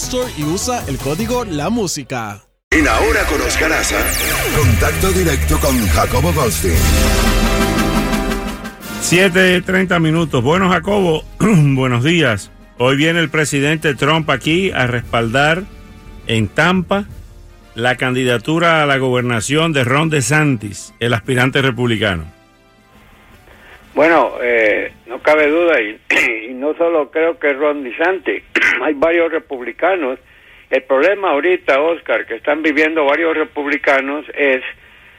Store y usa el código La Música. En Ahora con Oscar Aza, contacto directo con Jacobo Goldstein. 7.30 minutos. Bueno, Jacobo, buenos días. Hoy viene el presidente Trump aquí a respaldar en Tampa la candidatura a la gobernación de Ron DeSantis, el aspirante republicano. Bueno, eh, no cabe duda, y, y, no solo creo que Ron DeSantis, hay varios republicanos. El problema ahorita, Oscar, que están viviendo varios republicanos es,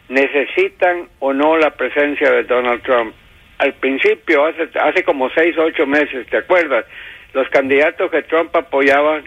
¿necesitan o no la presencia de Donald Trump? Al principio, hace, hace como seis o ocho meses, ¿te acuerdas? Los candidatos que Trump apoyaba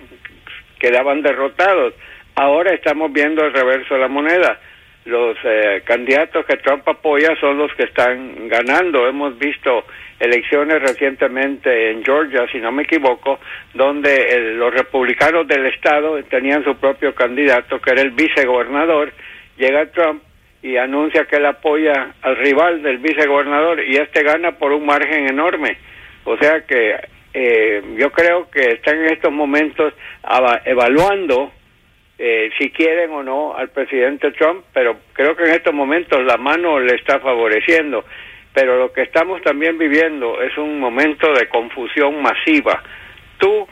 quedaban derrotados. Ahora estamos viendo el reverso de la moneda los eh, candidatos que Trump apoya son los que están ganando. Hemos visto elecciones recientemente en Georgia, si no me equivoco, donde el, los republicanos del estado tenían su propio candidato, que era el vicegobernador. Llega Trump y anuncia que él apoya al rival del vicegobernador y este gana por un margen enorme. O sea que eh, yo creo que están en estos momentos evaluando eh, si quieren o no al presidente Trump, pero creo que en estos momentos la mano le está favoreciendo. Pero lo que estamos también viviendo es un momento de confusión masiva. Tú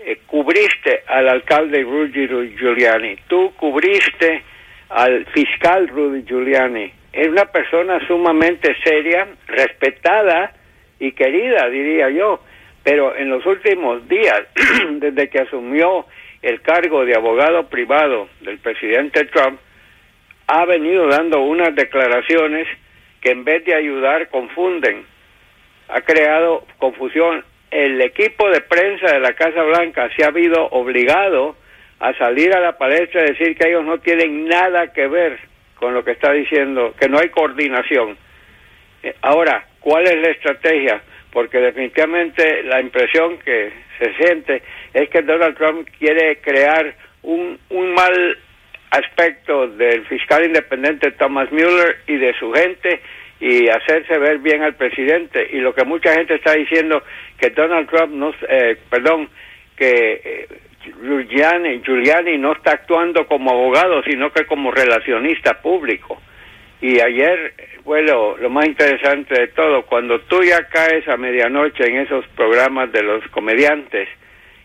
eh, cubriste al alcalde Rudy Giuliani, tú cubriste al fiscal Rudy Giuliani. Es una persona sumamente seria, respetada y querida, diría yo. Pero en los últimos días, desde que asumió el cargo de abogado privado del presidente Trump, ha venido dando unas declaraciones que en vez de ayudar confunden. Ha creado confusión. El equipo de prensa de la Casa Blanca se ha habido obligado a salir a la palestra y decir que ellos no tienen nada que ver con lo que está diciendo, que no hay coordinación. Ahora, ¿cuál es la estrategia? Porque definitivamente la impresión que se siente es que Donald Trump quiere crear un, un mal aspecto del fiscal independiente Thomas Mueller y de su gente y hacerse ver bien al presidente. Y lo que mucha gente está diciendo que Donald Trump no eh, perdón que eh, Giuliani, Giuliani no está actuando como abogado sino que como relacionista público. Y ayer fue lo, lo, más interesante de todo, cuando tú ya caes a medianoche en esos programas de los comediantes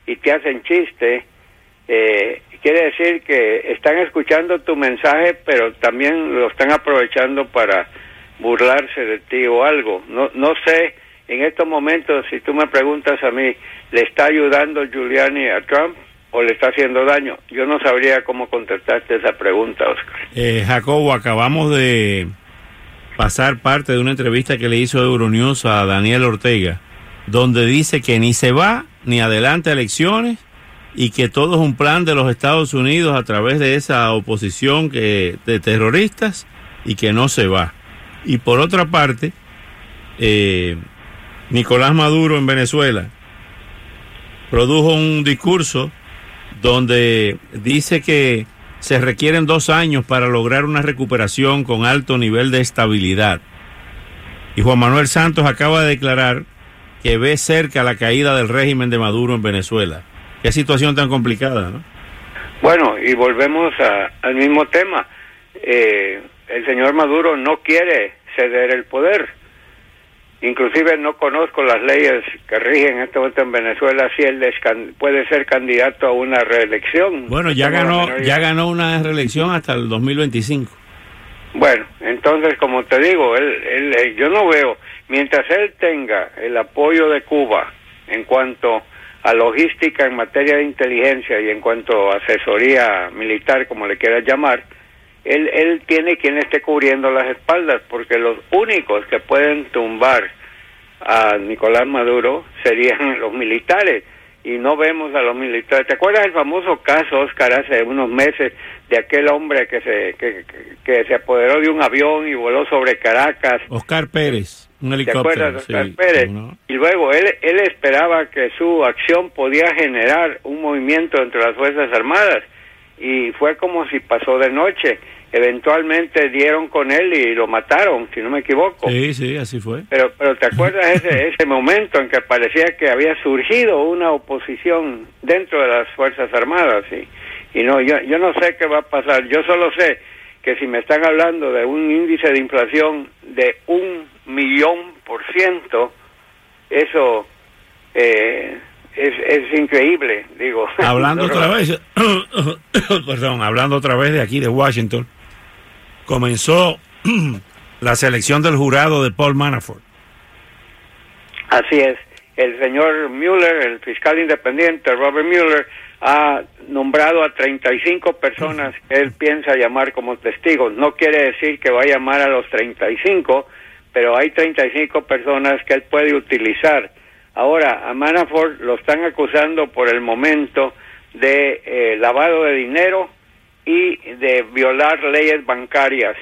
y te hacen chiste, eh, quiere decir que están escuchando tu mensaje, pero también lo están aprovechando para burlarse de ti o algo. No, no sé, en estos momentos, si tú me preguntas a mí, ¿le está ayudando Giuliani a Trump? o le está haciendo daño? Yo no sabría cómo contestarte esa pregunta, Oscar. Eh, Jacobo, acabamos de pasar parte de una entrevista que le hizo Euronews a Daniel Ortega, donde dice que ni se va ni adelante a elecciones y que todo es un plan de los Estados Unidos a través de esa oposición que, de terroristas y que no se va. Y por otra parte, eh, Nicolás Maduro en Venezuela produjo un discurso donde dice que se requieren dos años para lograr una recuperación con alto nivel de estabilidad. Y Juan Manuel Santos acaba de declarar que ve cerca la caída del régimen de Maduro en Venezuela. Qué situación tan complicada, ¿no? Bueno, y volvemos al mismo tema. Eh, el señor Maduro no quiere ceder el poder. Inclusive no conozco las leyes que rigen en este momento en Venezuela si él puede ser candidato a una reelección. Bueno, ya ganó, ya ganó una reelección hasta el 2025. Bueno, entonces como te digo, él, él, eh, yo no veo, mientras él tenga el apoyo de Cuba en cuanto a logística en materia de inteligencia y en cuanto a asesoría militar, como le quieras llamar, él, él tiene quien esté cubriendo las espaldas, porque los únicos que pueden tumbar a Nicolás Maduro serían los militares y no vemos a los militares. ¿Te acuerdas el famoso caso, Oscar, hace unos meses de aquel hombre que se, que, que, se apoderó de un avión y voló sobre Caracas? Oscar Pérez, un helicóptero. ¿Te acuerdas, Oscar Pérez? Y luego él, él esperaba que su acción podía generar un movimiento entre las Fuerzas Armadas y fue como si pasó de noche eventualmente dieron con él y lo mataron, si no me equivoco. Sí, sí, así fue. Pero, pero ¿te acuerdas ese, ese momento en que parecía que había surgido una oposición dentro de las Fuerzas Armadas? Y, y no, yo, yo no sé qué va a pasar, yo solo sé que si me están hablando de un índice de inflación de un millón por ciento, eso eh, es, es increíble, digo. Hablando otra vez, perdón, hablando otra vez de aquí de Washington, comenzó la selección del jurado de Paul Manafort. Así es. El señor Mueller, el fiscal independiente, Robert Mueller, ha nombrado a 35 personas que él piensa llamar como testigos. No quiere decir que va a llamar a los 35, pero hay 35 personas que él puede utilizar. Ahora, a Manafort lo están acusando por el momento de eh, lavado de dinero, y de violar leyes bancarias,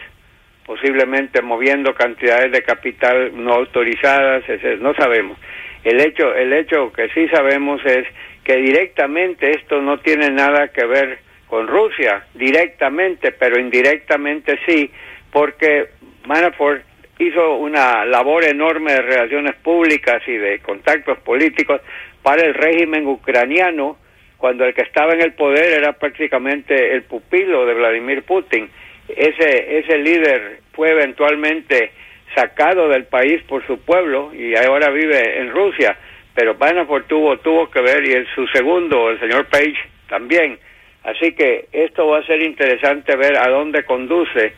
posiblemente moviendo cantidades de capital no autorizadas, no sabemos. El hecho, el hecho que sí sabemos es que directamente esto no tiene nada que ver con Rusia, directamente, pero indirectamente sí, porque Manafort hizo una labor enorme de relaciones públicas y de contactos políticos para el régimen ucraniano, cuando el que estaba en el poder era prácticamente el pupilo de Vladimir Putin. Ese, ese líder fue eventualmente sacado del país por su pueblo y ahora vive en Rusia, pero Manafort tuvo, tuvo que ver y su segundo, el señor Page, también. Así que esto va a ser interesante ver a dónde conduce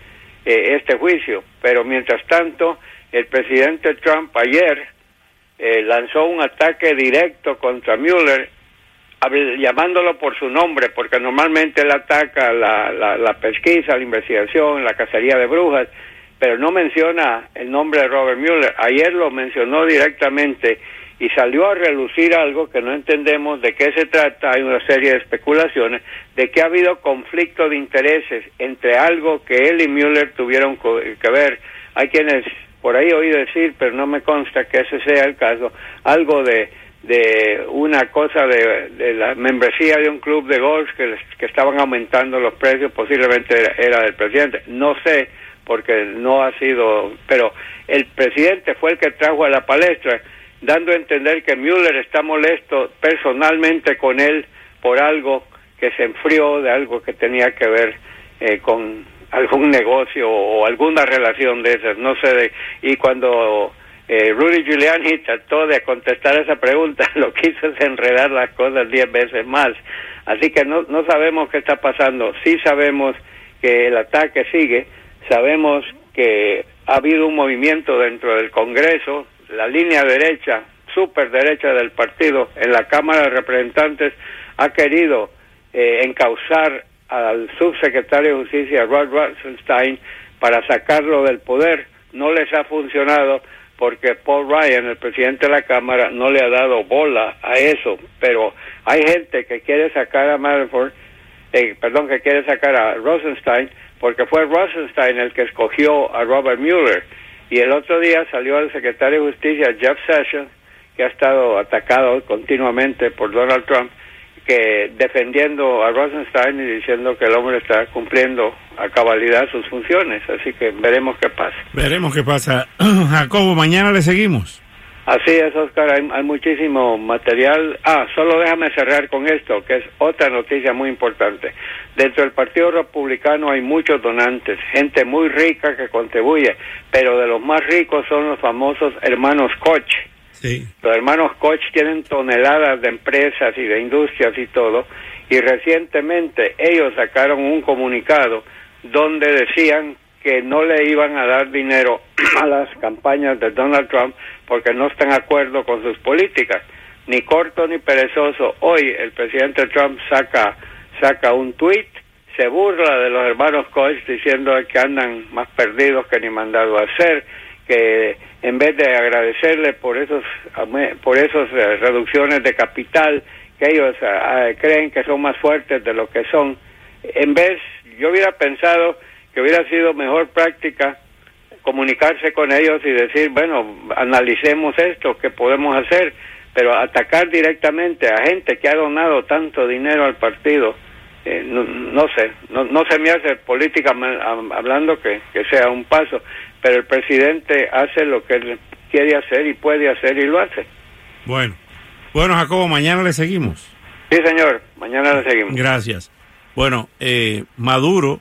eh, este juicio. Pero mientras tanto, el presidente Trump ayer eh, lanzó un ataque directo contra Mueller llamándolo por su nombre, porque normalmente él ataca la, la, pesquisa, la investigación, la cacería de brujas, pero no menciona el nombre de Robert Mueller. Ayer lo mencionó directamente y salió a relucir algo que no entendemos de qué se trata. Hay una serie de especulaciones de que ha habido conflicto de intereses entre algo que él y Mueller tuvieron que ver. Hay quienes por ahí oí decir, pero no me consta que ese sea el caso, algo de de una cosa de, la membresía de un club de golf que, que estaban aumentando los precios, posiblemente era, del presidente. No sé, porque no ha sido, pero el presidente fue el que trajo a la palestra, dando a entender que Mueller está molesto personalmente con él por algo que se enfrió, de algo que tenía que ver eh, con algún negocio o alguna relación de esas, no sé, de, y cuando eh, Rudy Giuliani trató de contestar esa pregunta, lo quiso es enredar las cosas diez veces más. Así que no, no sabemos qué está pasando. Sí sabemos que el ataque sigue, sabemos que ha habido un movimiento dentro del Congreso, la línea derecha, super derecha del partido en la Cámara de Representantes ha querido eh, encauzar al subsecretario de Justicia, Rod Rosenstein, para sacarlo del poder. No les ha funcionado porque Paul Ryan, el presidente de la Cámara, no le ha dado bola a eso, pero hay gente que quiere sacar a Manafort, eh, perdón, que quiere sacar a Rosenstein, porque fue Rosenstein el que escogió a Robert Mueller, y el otro día salió el secretario de Justicia, Jeff Sessions, que ha estado atacado continuamente por Donald Trump, que defendiendo a Rosenstein y diciendo que el hombre está cumpliendo a cabalidad sus funciones. Así que veremos qué pasa. Veremos qué pasa. Jacobo, mañana le seguimos. Así es, Oscar, hay, hay, muchísimo material. Ah, solo déjame cerrar con esto, que es otra noticia muy importante. Dentro del Partido Republicano hay muchos donantes, gente muy rica que contribuye, pero de los más ricos son los famosos hermanos Koch. Sí. Los hermanos Koch tienen toneladas de empresas y de industrias y todo, y recientemente ellos sacaron un comunicado donde decían que no le iban a dar dinero a las campañas de Donald Trump porque no están de acuerdo con sus políticas. Ni corto ni perezoso. Hoy el presidente Trump saca, saca un tuit, se burla de los hermanos Koch diciendo que andan más perdidos que ni mandado a hacer, que en vez de agradecerle por esos por esas reducciones de capital que ellos uh, creen que son más fuertes de lo que son, en vez, yo hubiera pensado que hubiera sido mejor práctica comunicarse con ellos y decir, bueno, analicemos esto, qué podemos hacer, pero atacar directamente a gente que ha donado tanto dinero al partido, eh, no, no, sé, no, no, se me hace política hablando que, que sea un paso, pero el presidente hace lo que él quiere hacer y puede hacer y lo hace. Bueno, bueno Jacobo, mañana le seguimos. Sí, señor, mañana le seguimos. Gracias. Bueno, eh, Maduro